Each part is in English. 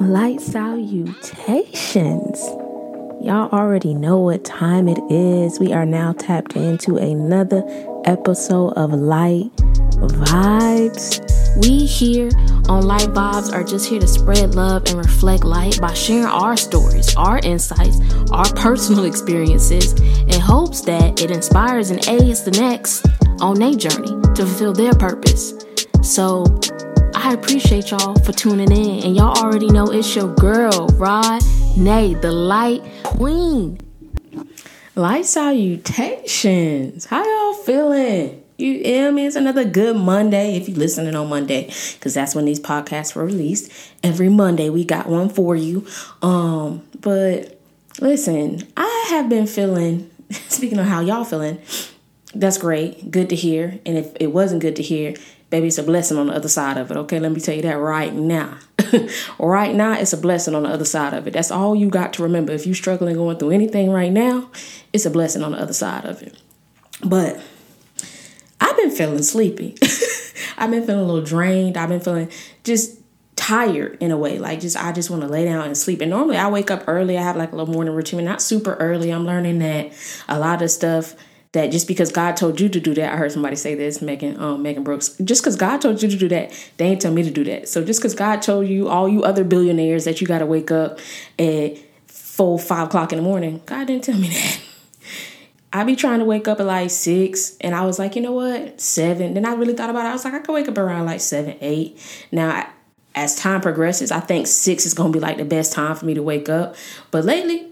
Light salutations. Y'all already know what time it is. We are now tapped into another episode of Light Vibes. We here on Light Vibes are just here to spread love and reflect light by sharing our stories, our insights, our personal experiences, in hopes that it inspires and aids the next on their journey to fulfill their purpose. So, I appreciate y'all for tuning in, and y'all already know it's your girl, Rod Nay, the Light Queen. Light salutations. How y'all feeling? You feel me? It's another good Monday if you're listening on Monday, because that's when these podcasts were released. Every Monday we got one for you. Um, but listen, I have been feeling. Speaking of how y'all feeling, that's great. Good to hear. And if it wasn't good to hear, baby, it's a blessing on the other side of it. Okay, let me tell you that right now. right now, it's a blessing on the other side of it. That's all you got to remember. If you're struggling going through anything right now, it's a blessing on the other side of it. But I've been feeling sleepy. I've been feeling a little drained. I've been feeling just tired in a way. Like just I just want to lay down and sleep. And normally I wake up early. I have like a little morning routine, not super early. I'm learning that a lot of stuff that just because God told you to do that, I heard somebody say this, Megan, um, Megan Brooks. Just because God told you to do that, they ain't tell me to do that. So just because God told you, all you other billionaires, that you got to wake up at four, five o'clock in the morning, God didn't tell me that. I be trying to wake up at like six, and I was like, you know what, seven. Then I really thought about it. I was like, I could wake up around like seven, eight. Now, as time progresses, I think six is gonna be like the best time for me to wake up. But lately,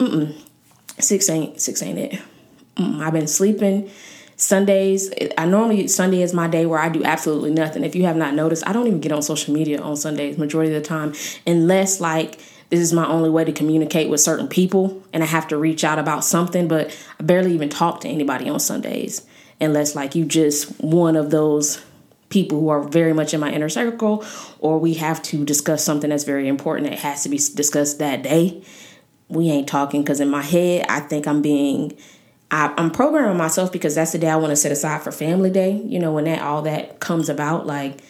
six ain't six ain't it. Mm, I've been sleeping. Sundays, I normally Sunday is my day where I do absolutely nothing. If you have not noticed, I don't even get on social media on Sundays majority of the time, unless like this is my only way to communicate with certain people and I have to reach out about something. But I barely even talk to anybody on Sundays unless like you just one of those people who are very much in my inner circle or we have to discuss something that's very important that has to be discussed that day. We ain't talking because in my head I think I'm being I, am programming myself because that's the day I want to set aside for family day. You know, when that all that comes about, like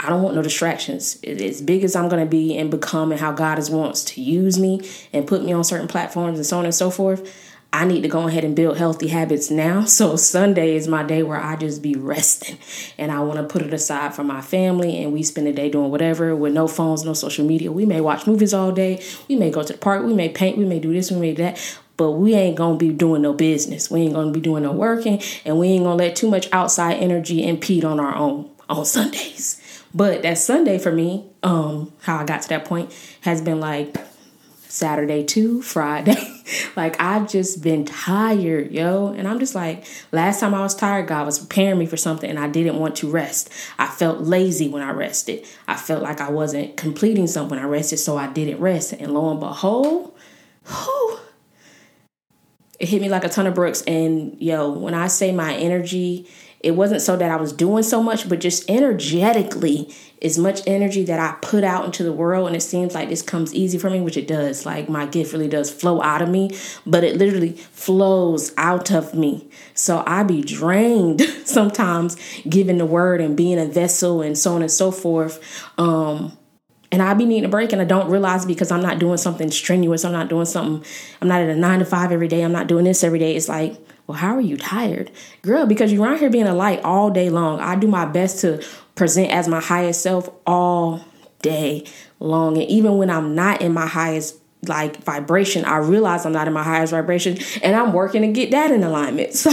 I don't want no distractions. As big as I'm going to be and become and how God is wants to use me and put me on certain platforms and so on and so forth, I need to go ahead and build healthy habits now. So Sunday is my day where I just be resting and I want to put it aside for my family and we spend the day doing whatever with no phones, no social media. We may watch movies all day. We may go to the park. We may paint. We may do this. We may do that but we ain't gonna be doing no business. We ain't gonna be doing no working, and we ain't gonna let too much outside energy impede on our own on Sundays. But that Sunday for me, um, how I got to that point has been like Saturday to Friday. like I've just been tired, yo. And I'm just like, last time I was tired, God was preparing me for something and I didn't want to rest. I felt lazy when I rested. I felt like I wasn't completing something I rested, so I didn't rest. And lo and behold, whew, it hit me like a ton of bricks. And yo, when I say my energy, it wasn't so that I was doing so much, but just energetically, as much energy that I put out into the world. And it seems like this comes easy for me, which it does. Like my gift really does flow out of me, but it literally flows out of me. So I be drained sometimes giving the word and being a vessel and so on and so forth. Um, and I be needing a break and I don't realize because I'm not doing something strenuous. I'm not doing something, I'm not at a nine to five every day. I'm not doing this every day. It's like, well, how are you tired? Girl, because you're around here being a light all day long. I do my best to present as my highest self all day long. And even when I'm not in my highest like vibration, I realize I'm not in my highest vibration and I'm working to get that in alignment. So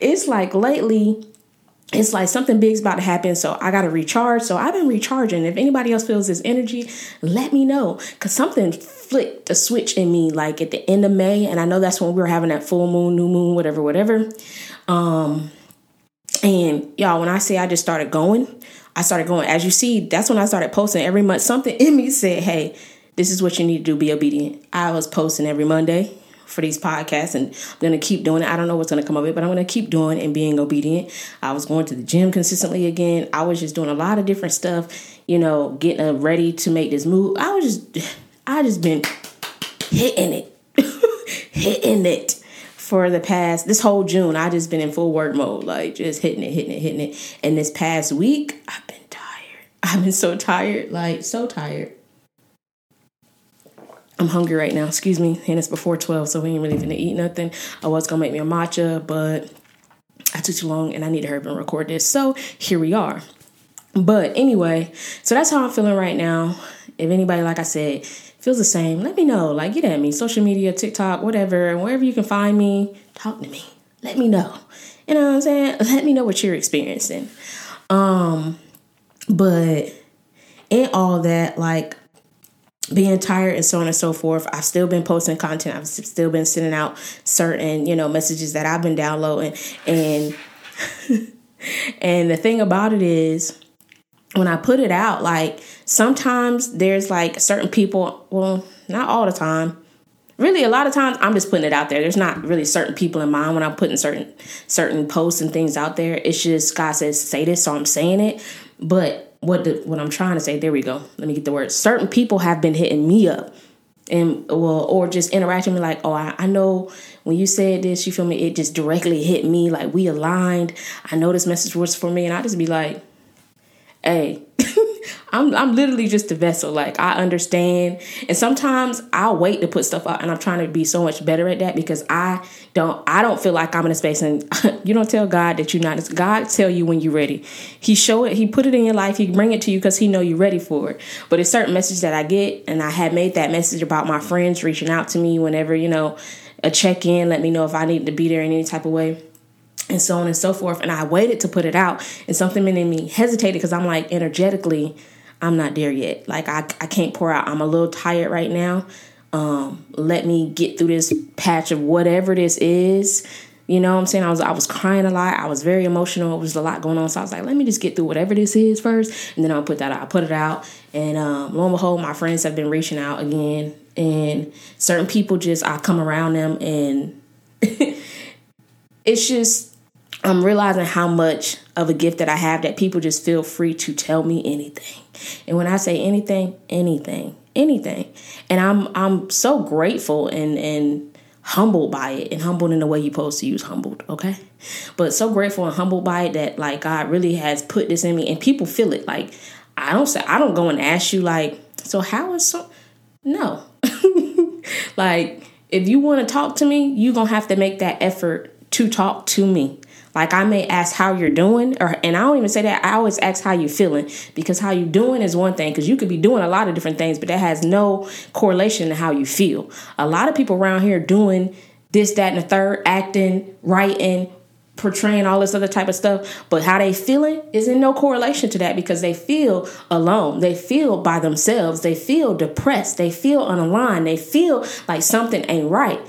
it's like lately it's like something big's about to happen so i gotta recharge. So i've been recharging. If anybody else feels this energy let me know because something flicked a switch in me like at the end of may and i know that's when we were having that full moon new moon whatever whatever. Um and y'all when i say i just started going i started going. As you see that's when i started posting every month. Something in me said hey this is what you need to do. Be obedient. I was posting every monday for these podcasts and I'm going to keep doing it. I don't know what's going to come of it, but I'm going to keep doing and being obedient. I was going to the gym consistently again. I was just doing a lot of different stuff, you know, getting uh, ready to make this move. I was just, I just been hitting it, hitting it for the past, this whole June. I just been in full work mode, like just hitting it, hitting it, hitting it. And this past week, I've been tired. I've been so tired, like so tired. I'm hungry right now. Excuse me. And it's before 12, so we ain't really gonna eat nothing. I was gonna make me a matcha, but I took too long and I need to hurry and record this. So here we are. But anyway, so that's how I'm feeling right now. If anybody, like I said, feels the same, let me know. Like, get at me, social media, TikTok, whatever, wherever you can find me, talk to me. Let me know. You know what I'm saying? Let me know what you're experiencing. Um, but in all that, like being tired and so on and so forth, I've still been posting content. I've still been sending out certain, you know, messages that I've been downloading. And and the thing about it is when I put it out, like sometimes there's like certain people, well, not all the time. Really, a lot of times I'm just putting it out there. There's not really certain people in mind when I'm putting certain certain posts and things out there. It's just God says say this, so I'm saying it. But what the, what I'm trying to say, there we go. Let me get the word. Certain people have been hitting me up and well or just interacting with me like, oh, I, I know when you said this, you feel me, it just directly hit me. Like we aligned. I know this message was for me. And I just be like, hey, I'm I'm literally just a vessel. Like I understand, and sometimes I'll wait to put stuff out, and I'm trying to be so much better at that because I don't I don't feel like I'm in a space, and you don't tell God that you're not. God tell you when you're ready. He show it. He put it in your life. He bring it to you because He know you're ready for it. But it's certain message that I get, and I had made that message about my friends reaching out to me whenever you know a check in, let me know if I need to be there in any type of way and so on and so forth. And I waited to put it out, and something in me hesitated because I'm like energetically, I'm not there yet. Like I, I can't pour out. I'm a little tired right now. Um, let me get through this patch of whatever this is. You know what I'm saying? I was I was crying a lot. I was very emotional. It was a lot going on. So I was like, let me just get through whatever this is first, and then I'll put that out. I put it out, and um, lo and behold, my friends have been reaching out again, and certain people just I come around them, and it's just I'm realizing how much of a gift that I have that people just feel free to tell me anything. And when I say anything, anything, anything. And I'm I'm so grateful and and humbled by it and humbled in the way you're supposed to use humbled, okay? But so grateful and humbled by it that like God really has put this in me and people feel it. Like I don't say I don't go and ask you like, so how is so no. like if you want to talk to me, you're gonna have to make that effort to talk to me. Like I may ask how you're doing, or and I don't even say that. I always ask how you're feeling because how you doing is one thing because you could be doing a lot of different things, but that has no correlation to how you feel. A lot of people around here doing this, that, and the third, acting, writing, portraying all this other type of stuff, but how they feeling is in no correlation to that because they feel alone. They feel by themselves. They feel depressed. They feel unaligned. They feel like something ain't right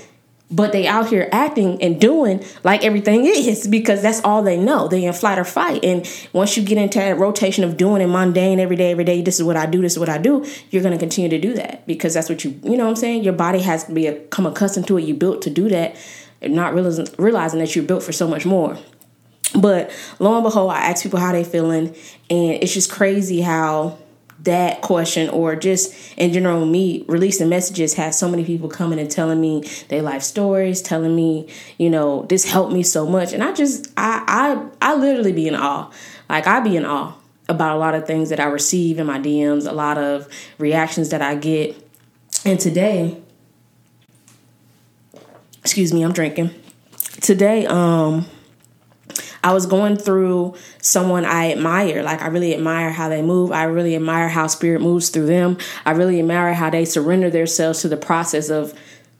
but they out here acting and doing like everything is because that's all they know. They in flight or fight. And once you get into that rotation of doing it mundane every day, every day, this is what I do, this is what I do, you're gonna continue to do that because that's what you you know what I'm saying? Your body has to become accustomed to it. You built to do that and not realizing realizing that you're built for so much more. But lo and behold, I ask people how they feeling, and it's just crazy how that question or just in general me releasing messages has so many people coming and telling me their life stories telling me you know this helped me so much. And i just i i i literally be in awe. Like i be in awe about a lot of things that i receive in my dms a lot of reactions that i get. And today excuse me i'm drinking. Today um I was going through someone I admire. Like I really admire how they move. I really admire how spirit moves through them. I really admire how they surrender themselves to the process of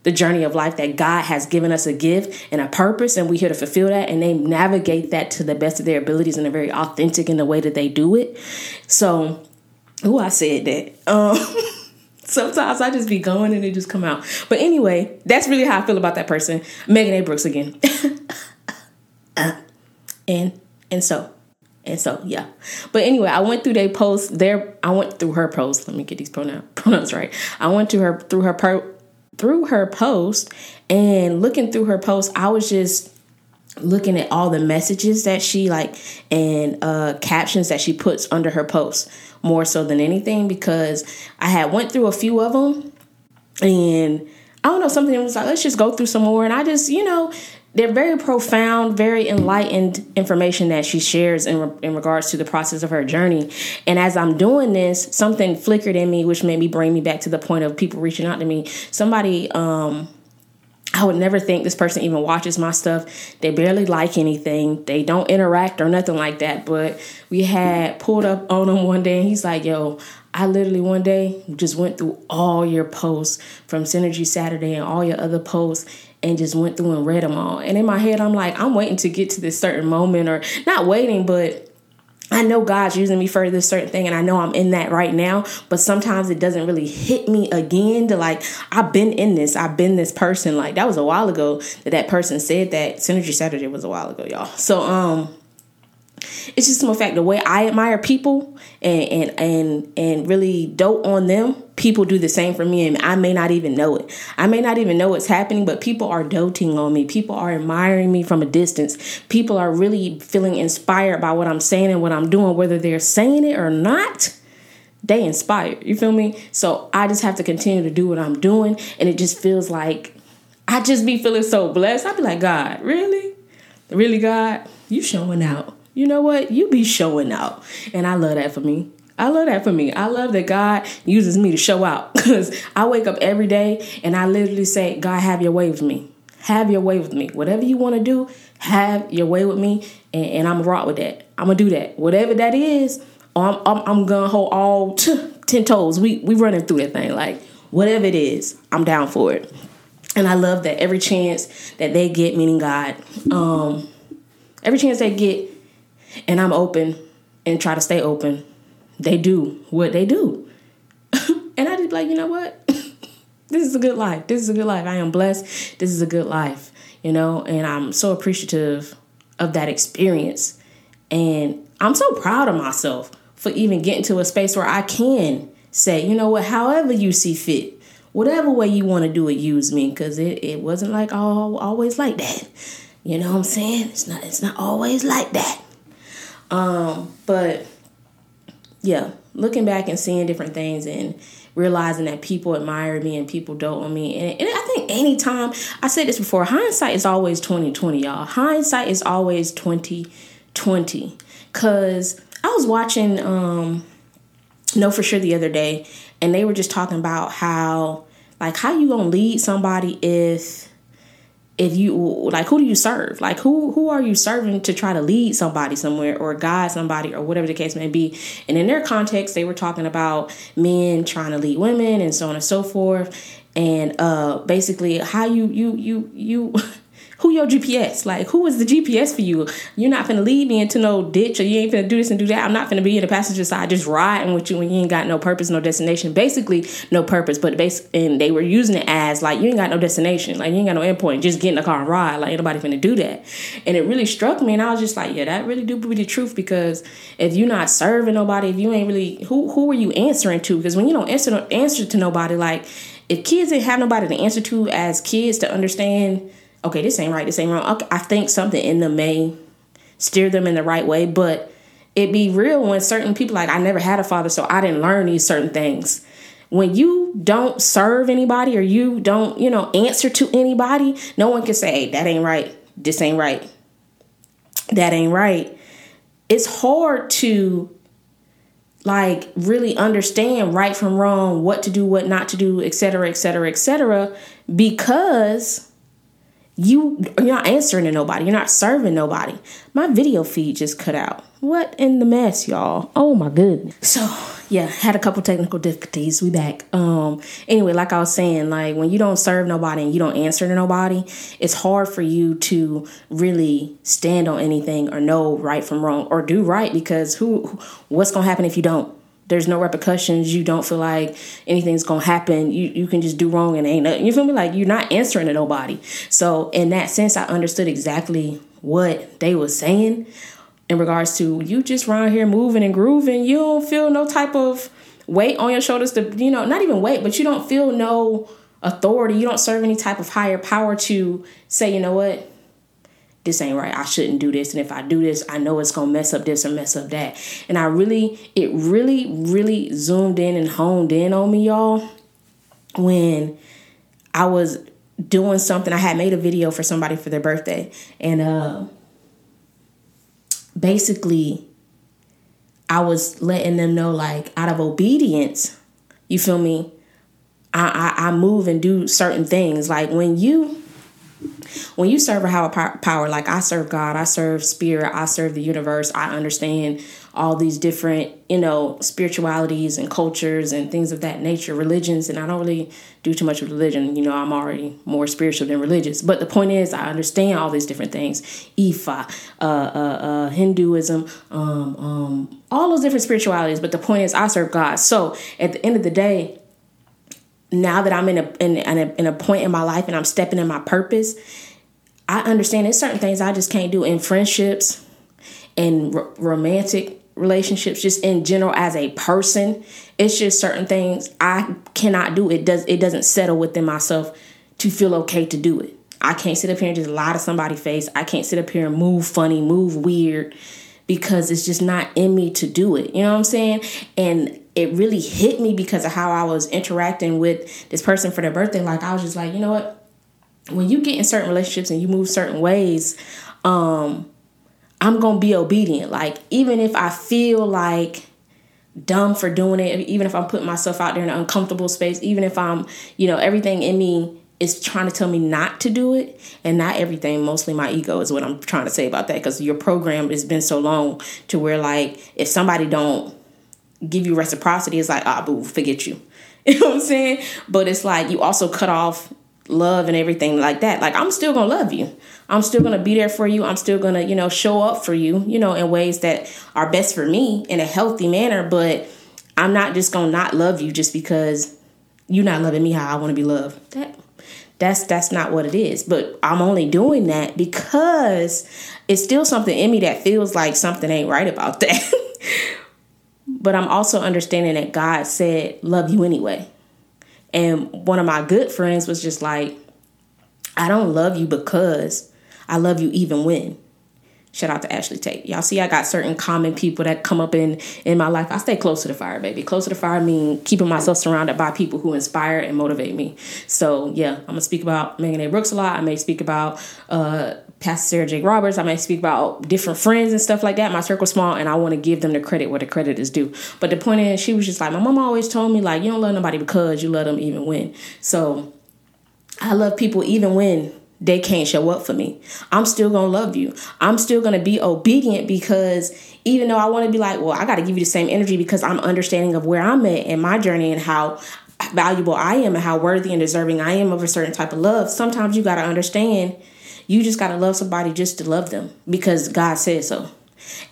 the journey of life that God has given us a gift and a purpose, and we're here to fulfill that. And they navigate that to the best of their abilities and are very authentic in the way that they do it. So, oh, I said that. Um, sometimes I just be going and it just come out. But anyway, that's really how I feel about that person. Megan A. Brooks again. and and so and so yeah. But anyway i went through their post there i went through her post. Let me get these pronouns pronouns right. I went to her through her per, through her post. And looking through her post i was just looking at all the messages that she like and uh captions that she puts under her post more so than anything because i had went through a few of them and i don't know something was like let's just go through some more. And i just you know they're very profound, very enlightened information that she shares in, re- in regards to the process of her journey. And as I'm doing this, something flickered in me, which made me bring me back to the point of people reaching out to me. Somebody, um, I would never think this person even watches my stuff. They barely like anything. They don't interact or nothing like that. But we had pulled up on him one day and he's like, yo, I literally one day just went through all your posts from Synergy Saturday and all your other posts and just went through and read them all. And in my head, I'm like, I'm waiting to get to this certain moment, or not waiting, but I know God's using me for this certain thing, and I know I'm in that right now. But sometimes it doesn't really hit me again to like, I've been in this, I've been this person. Like that was a while ago that that person said that. Synergy Saturday was a while ago, y'all. So um, it's just the fact the way I admire people and and and and really dote on them, people do the same for me, and I may not even know it. I may not even know what's happening, but people are doting on me. People are admiring me from a distance. People are really feeling inspired by what I'm saying and what I'm doing, whether they're saying it or not. They inspire. You feel me? So I just have to continue to do what I'm doing, and it just feels like I just be feeling so blessed. I be like, God, really, really, God, you showing out you know what? You be showing out. And I love that for me. I love that for me. I love that God uses me to show out because I wake up every day and I literally say, God, have your way with me. Have your way with me. Whatever you want to do, have your way with me. And, and I'm rock with that. I'm going to do that. Whatever that is, I'm, I'm, I'm going to hold all t- 10 toes. We, we running through that thing. Like, whatever it is, I'm down for it. And I love that every chance that they get, meaning God, um, every chance they get, and I'm open and try to stay open, they do what they do. and I just like, you know what? this is a good life. This is a good life. I am blessed. This is a good life, you know, and I'm so appreciative of that experience. And I'm so proud of myself for even getting to a space where I can say, you know what, however you see fit, whatever way you want to do it, use me. Cause it, it wasn't like all always like that. You know what I'm saying? It's not it's not always like that. Um, but yeah, looking back and seeing different things and realizing that people admire me and people dote on me. And, and I think anytime I said this before, hindsight is always 2020, y'all. Hindsight is always 2020. Cause I was watching um Know for Sure the other day and they were just talking about how like how you gonna lead somebody if if you like who do you serve? Like who who are you serving to try to lead somebody somewhere or guide somebody or whatever the case may be? And in their context they were talking about men trying to lead women and so on and so forth. And uh basically how you you you you who your GPS? Like, who is the GPS for you? You're not gonna lead me into no ditch or you ain't gonna do this and do that. I'm not gonna be in the passenger side just riding with you when you ain't got no purpose, no destination. Basically, no purpose, but base and they were using it as like you ain't got no destination, like you ain't got no endpoint, just get in the car and ride. Like ain't nobody finna do that. And it really struck me and I was just like, yeah, that really do be the truth because if you're not serving nobody, if you ain't really who who are you answering to? Because when you don't answer answer to nobody, like if kids didn't have nobody to answer to as kids to understand okay, this ain't right, this ain't wrong. I think something in them may steer them in the right way, but it be real when certain people like I never had a father, so I didn't learn these certain things. When you don't serve anybody or you don't, you know, answer to anybody, no one can say, hey, that ain't right. This ain't right. That ain't right. It's hard to like really understand right from wrong, what to do, what not to do, etc., etc., etc., because you you're not answering to nobody. You're not serving nobody. My video feed just cut out. What in the mess y'all? Oh my goodness. So yeah had a couple technical difficulties. We back. Um anyway like i was saying like when you don't serve nobody and you don't answer to nobody it's hard for you to really stand on anything or know right from wrong or do right because who what's gonna happen if you don't there's no repercussions. You don't feel like anything's gonna happen. You you can just do wrong and ain't nothing. You feel me? Like you're not answering to nobody. So in that sense, I understood exactly what they were saying in regards to you just around here moving and grooving. You don't feel no type of weight on your shoulders to you know not even weight, but you don't feel no authority. You don't serve any type of higher power to say you know what this ain't right. I shouldn't do this. And if I do this, I know it's going to mess up this or mess up that. And I really, it really, really zoomed in and honed in on me, y'all, when I was doing something. I had made a video for somebody for their birthday, and uh, basically, I was letting them know, like, out of obedience, you feel me? I, I, I move and do certain things. Like when you when you serve a higher power, like I serve God, I serve spirit, I serve the universe, I understand all these different, you know, spiritualities and cultures and things of that nature, religions, and I don't really do too much with religion. You know, I'm already more spiritual than religious. But the point is, I understand all these different things Ifa, uh, uh, uh, Hinduism, um, um, all those different spiritualities. But the point is, I serve God. So at the end of the day, now that I'm in a, in, in a in a point in my life and I'm stepping in my purpose, I understand there's certain things I just can't do in friendships and r- romantic relationships just in general as a person. It's just certain things i cannot do. It does it doesn't settle within myself to feel okay to do it. I can't sit up here and just lie to somebody's face. I can't sit up here and move funny move weird because it's just not in me to do it. You know what i'm saying? And it really hit me because of how i was interacting with this person for their birthday like i was just like you know what when you get in certain relationships and you move certain ways um I'm to be obedient. Like, even if I feel like dumb for doing it, even if I'm putting myself out there in an uncomfortable space, even if I'm, you know, everything in me is trying to tell me not to do it, and not everything, mostly my ego is what I'm trying to say about that because your program has been so long to where, like, if somebody don't give you reciprocity, it's like, ah, boo, forget you. You know what I'm saying? But it's like you also cut off love and everything like that. Like, I'm still gonna love you. I'm still to be there for you. I'm still to, you know, show up for you, you know, in ways that are best for me in a healthy manner. But I'm not just to not love you just because you're not loving me how I want to be loved. That that's that's not what it is. But I'm only doing that because it's still something in me that feels like something ain't right about that. but I'm also understanding that God said love you anyway. And one of my good friends was just like, I don't love you because I love you even when. Shout out to Ashley Tate. Y'all see, I got certain common people that come up in in my life. I stay close to the fire, baby. Close to the fire mean keeping myself surrounded by people who inspire and motivate me. So yeah, I'm gonna speak about Megan A. Brooks a lot. I may speak about uh, Pastor Sarah Jakes Roberts. I may speak about different friends and stuff like that. My circle's small, and I want to give them the credit where the credit is due. But the point is, she was just like, my mom always told me like, you don't love nobody because you love them even when. So I love people even when they can't show up for me. I'm still gonna love you. I'm still gonna be obedient because even though I wanna be like, well, I gotta give you the same energy because I'm understanding of where I'm at in my journey and how valuable I am and how worthy and deserving I am of a certain type of love. Sometimes you gotta understand you just gotta love somebody just to love them because God said so.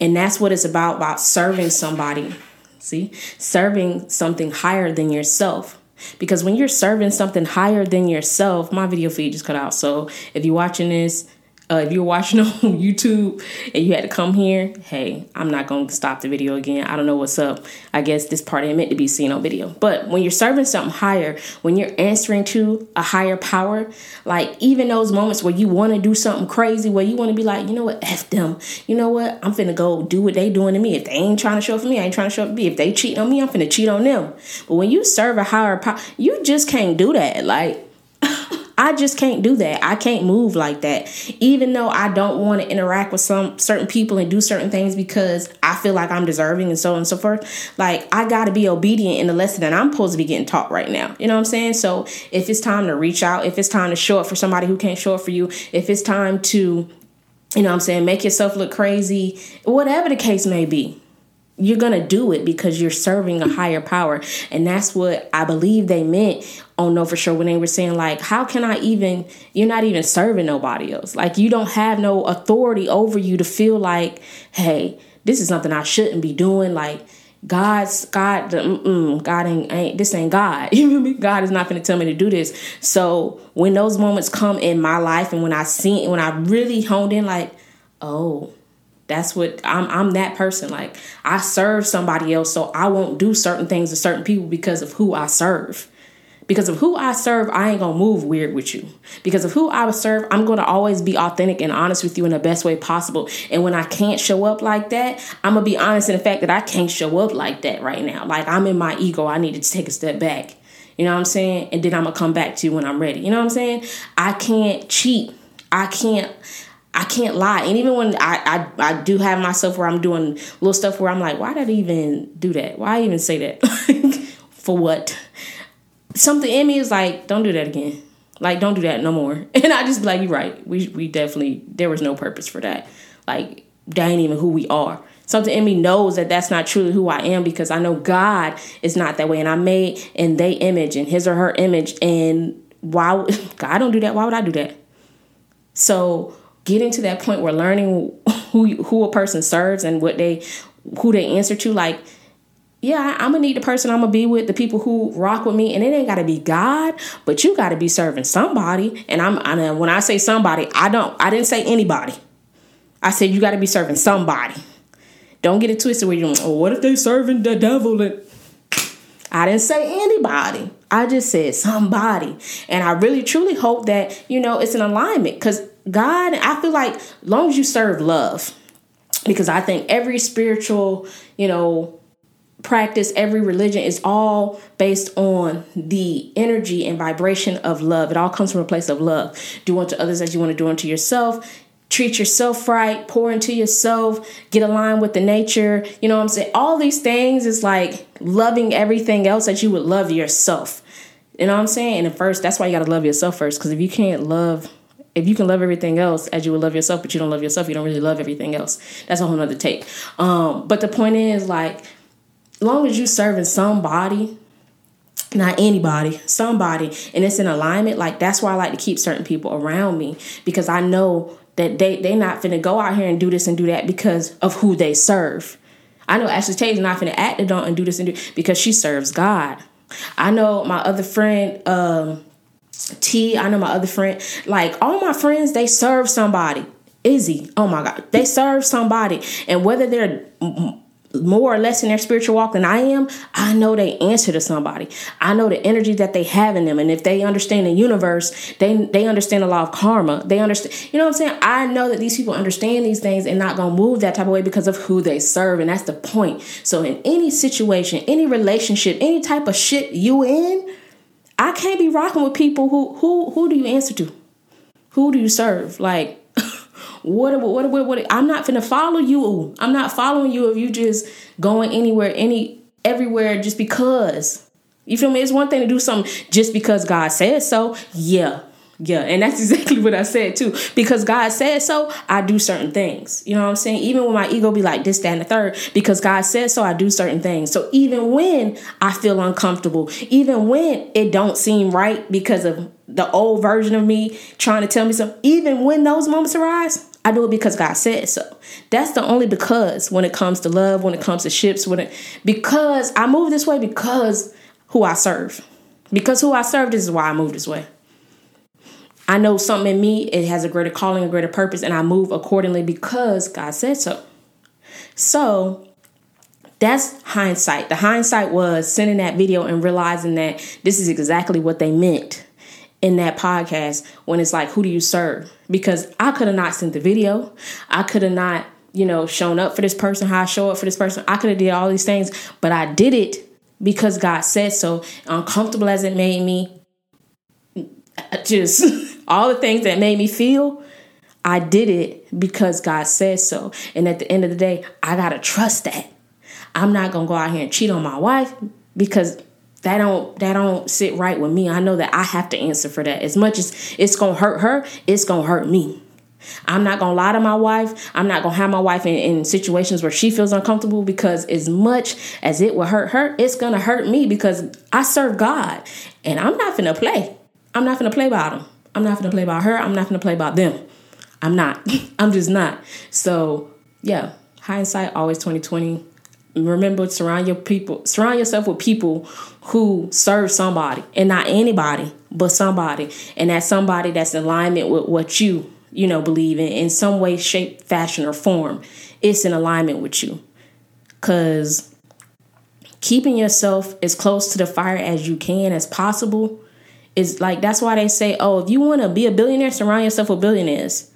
And that's what it's about about serving somebody. See? Serving something higher than yourself because when you're serving something higher than yourself, my video feed just cut out. So if you're watching this, uh, if you're watching on YouTube and you had to come here, hey, I'm not going to stop the video again. I don't know what's up. I guess this part ain't meant to be seen on video. But when you're serving something higher, when you're answering to a higher power, like even those moments where you want to do something crazy, where you want to be like, you know what, F them. You know what, I'm finna go do what they doing to me. If they ain't trying to show up for me, I ain't trying to show up for me. If they cheating on me, I'm finna cheat on them. But when you serve a higher power, you just can't do that. Like, I just can't do that. I can't move like that. Even though I don't want to interact with some certain people and do certain things because I feel like I'm deserving and so on and so forth. Like I got to be obedient in the lesson that I'm supposed to be getting taught right now. You know what I'm saying? So if it's time to reach out, if it's time to show up for somebody who can't show up for you, if it's time to you know what I'm saying, make yourself look crazy, whatever the case may be you're going to do it because you're serving a higher power. And that's what I believe they meant on No For Sure when they were saying, like, how can I even, you're not even serving nobody else. Like, you don't have no authority over you to feel like, hey, this is something I shouldn't be doing. Like, God's God, God ain't, ain't this ain't God. Know? God is not going to tell me to do this. So when those moments come in my life, and when I see, when I really honed in, like, oh, that's what I'm I'm that person. Like I serve somebody else, so I won't do certain things to certain people because of who I serve. Because of who I serve, I ain't gonna move weird with you. Because of who I serve, I'm gonna always be authentic and honest with you in the best way possible. And when I can't show up like that, I'm gonna be honest in the fact that I can't show up like that right now. Like I'm in my ego, I need to take a step back. You know what I'm saying? And then I'm gonna come back to you when I'm ready. You know what I'm saying? I can't cheat. I can't I can't lie. And even when I, I, I do have myself where I'm doing little stuff where I'm like, why did I even do that? Why even say that? For what? Something in me is like, don't do that again. Like, don't do that no more. And I just be like, you're right. We we definitely there was no purpose for that. Like, that ain't even who we are. Something in me knows that that's not truly who I am because I know God is not that way, and I'm made in they image and His or her image. And why God don't do that? Why would I do that? So getting to that point where learning who who a person serves and what they who they answer to, like yeah, I'm gonna need the person I'm gonna be with, the people who rock with me, and it ain't gotta be God, but you gotta be serving somebody. And I'm, I when I say somebody, I don't, I didn't say anybody. I said you gotta be serving somebody. Don't get it twisted where you're. oh, what if they serving the devil? And I didn't say anybody. I just said somebody, and I really truly hope that you know it's an alignment because God, I feel like long as you serve love, because I think every spiritual, you know practice, every religion is all based on the energy and vibration of love. It all comes from a place of love. Do unto others as you want to do unto yourself. Treat yourself right, pour into yourself, get aligned with the nature. You know what I'm saying? All these things is like loving everything else that you would love yourself. You know what I'm saying? And first, that's why you got to love yourself first. Because if you can't love if you can love everything else as you would love yourself, but you don't love yourself, you don't really love everything else. That's a whole nother take. Um, but the point is, like, long as you serving somebody not anybody somebody and it's in alignment like that's why i like to keep certain people around me because i know that they they not finna go out here and do this and do that because of who they serve. I know ashley tate's not finna act the don't and do this and do because she serves god. I know my other friend um t i know my other friend like all my friends they serve somebody. Izzy oh my god they serve somebody. And whether they're more or less in their spiritual walk than I am, I know they answer to somebody. I know the energy that they have in them. And if they understand the universe, they they understand the law of karma. They understand, you know what I'm saying? I know that these people understand these things and not gonna move that type of way because of who they serve. And that's the point. So in any situation, any relationship, any type of shit you in, I can't be rocking with people who who who do you answer to? Who do you serve? Like what, what, what, what, I'm not gonna follow you. I'm not following you if you just going anywhere, any, everywhere just because. You feel me? It's one thing to do something just because God said so. Yeah. Yeah, and that's exactly what I said too. Because God said so, I do certain things. You know what I'm saying? Even when my ego be like this, that, and the third, because God said so, I do certain things. So even when I feel uncomfortable, even when it don't seem right because of the old version of me trying to tell me something, even when those moments arise, I do it because God said so. That's the only because when it comes to love, when it comes to ships, when it because I move this way because who I serve. Because who I serve, this is why I move this way. I know something in me, it has a greater calling, a greater purpose, and I move accordingly because God said so. So that's hindsight. The hindsight was sending that video and realizing that this is exactly what they meant in that podcast when it's like, who do you serve? Because I could have not sent the video. I could have not, you know, shown up for this person, how I show up for this person. I could have did all these things, but I did it because God said so. Uncomfortable as it made me, just all the things that made me feel, I did it because God said so. And at the end of the day, I gotta trust that. I'm not gonna go out here and cheat on my wife because that don't that don't sit right with me. I know that I have to answer for that. As much as it's gonna hurt her, it's gonna hurt me. I'm not gonna lie to my wife. I'm not gonna have my wife in, in, situations where she feels uncomfortable because as much as it will hurt her, it's gonna hurt me because I serve God and I'm not gonna play. I'm not gonna play about them. I'm not gonna play about her. I'm not gonna play about them. I'm not. I'm just not. So yeah, hindsight always 2020 remember surround your people surround yourself with people who serve somebody and not anybody but somebody and that somebody that's in alignment with what you you know believe in in some way shape fashion or form it's in alignment with you. Because keeping yourself as close to the fire as you can as possible is like that's why they say oh if you want to be a billionaire surround yourself with billionaires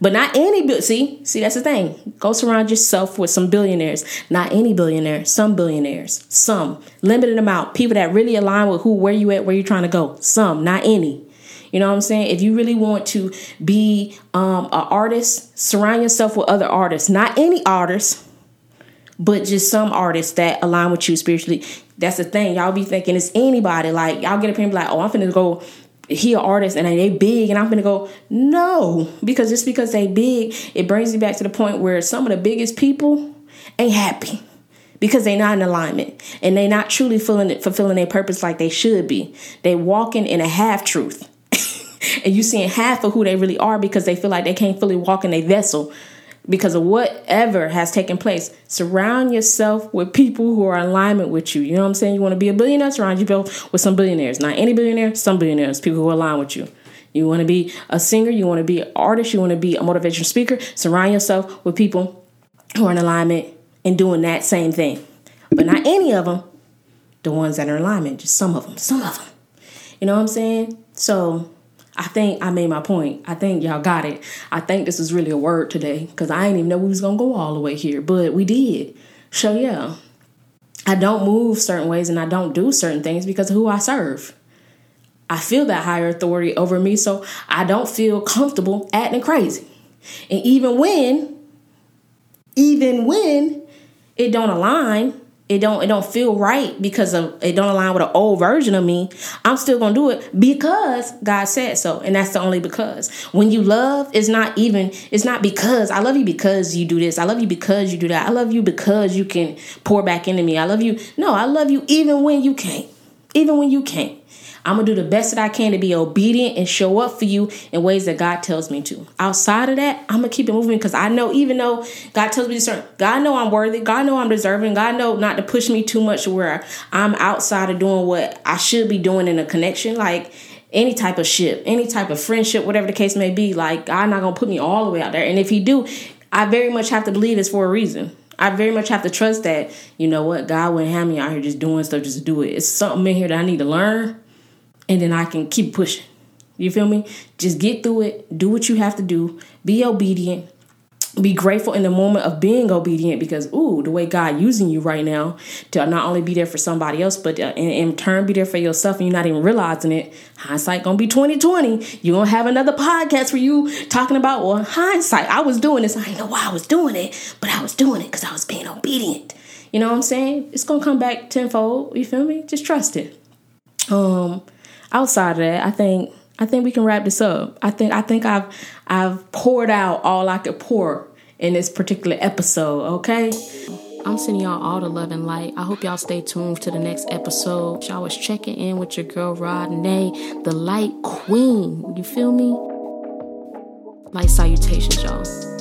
But not any see, see that's the thing. Go surround yourself with some billionaires. Not any billionaire, some billionaires. Some limited amount. People that really align with who where you at, where you're trying to go. Some, not any. You know what I'm saying? If you really want to be um, an artist, surround yourself with other artists. Not any artists, but just some artists that align with you spiritually. That's the thing. Y'all be thinking it's anybody. Like y'all get a opinion like, oh, I'm finna go he an artist and they big and I'm gonna go no because just because they big it brings me back to the point where some of the biggest people ain't happy because they not in alignment and they not truly fulfilling it, fulfilling their purpose like they should be. They walking in a half truth and you seeing half of who they really are because they feel like they can't fully walk in a vessel because of whatever has taken place. Surround yourself with people who are in alignment with you. You know what I'm saying? You want to be a billionaire? Surround yourself with some billionaires. Not any billionaire, some billionaires, people who align with you. You want to be a singer, you want to be an artist, you want to be a motivational speaker. Surround yourself with people who are in alignment and doing that same thing. But not any of them, the ones that are in alignment, just some of them, some of them. You know what I'm saying? So I think I made my point. I think y'all got it. I think this is really a word today because I didn't even know we was gonna go all the way here, but we did. So yeah, I don't move certain ways and I don't do certain things because of who I serve. I feel that higher authority over me, so I don't feel comfortable acting crazy. And even when, even when it don't align, it don't it don't feel right because of it don't align with an old version of me i'm still gonna do it because god said so and that's the only because. When you love it's not even it's not because i love you because you do this i love you because you do that i love you because you can pour back into me i love you no i love you even when you can't even when you can't I'm gonna do the best that I can to be obedient and show up for you in ways that God tells me to. Outside of that, I'm gonna keep it moving because I know even though God tells me to certain, God know I'm worthy, God know I'm deserving, God know not to push me too much where I'm outside of doing what I should be doing in a connection. Like any type of ship, any type of friendship, whatever the case may be, like God not gonna put me all the way out there. And if He do, I very much have to believe it's for a reason. I very much have to trust that, you know what, God wouldn't have me out here just doing stuff just to do it. It's something in here that I need to learn and then I can keep pushing. You feel me? Just get through it, do what you have to do, be obedient, be grateful in the moment of being obedient because ooh the way god using you right now to not only be there for somebody else but uh, in, in, turn be there for yourself and you're not even realizing it. Hindsight gonna be 2020 you're gonna have another podcast for you talking about well hindsight. I was doing this. I didn't know why i was doing it but i was doing it because i was being obedient. You know what i'm saying? It's gonna come back tenfold. You feel me? Just trust it. Um outside of that, I think I think we can wrap this up. I think I think I've I've poured out all I could pour in this particular episode, okay? I'm sending y'all all the love and light. I hope y'all stay tuned to the next episode. Y'all was checking in with your girl Rodney, the light queen. You feel me? Light salutations, y'all.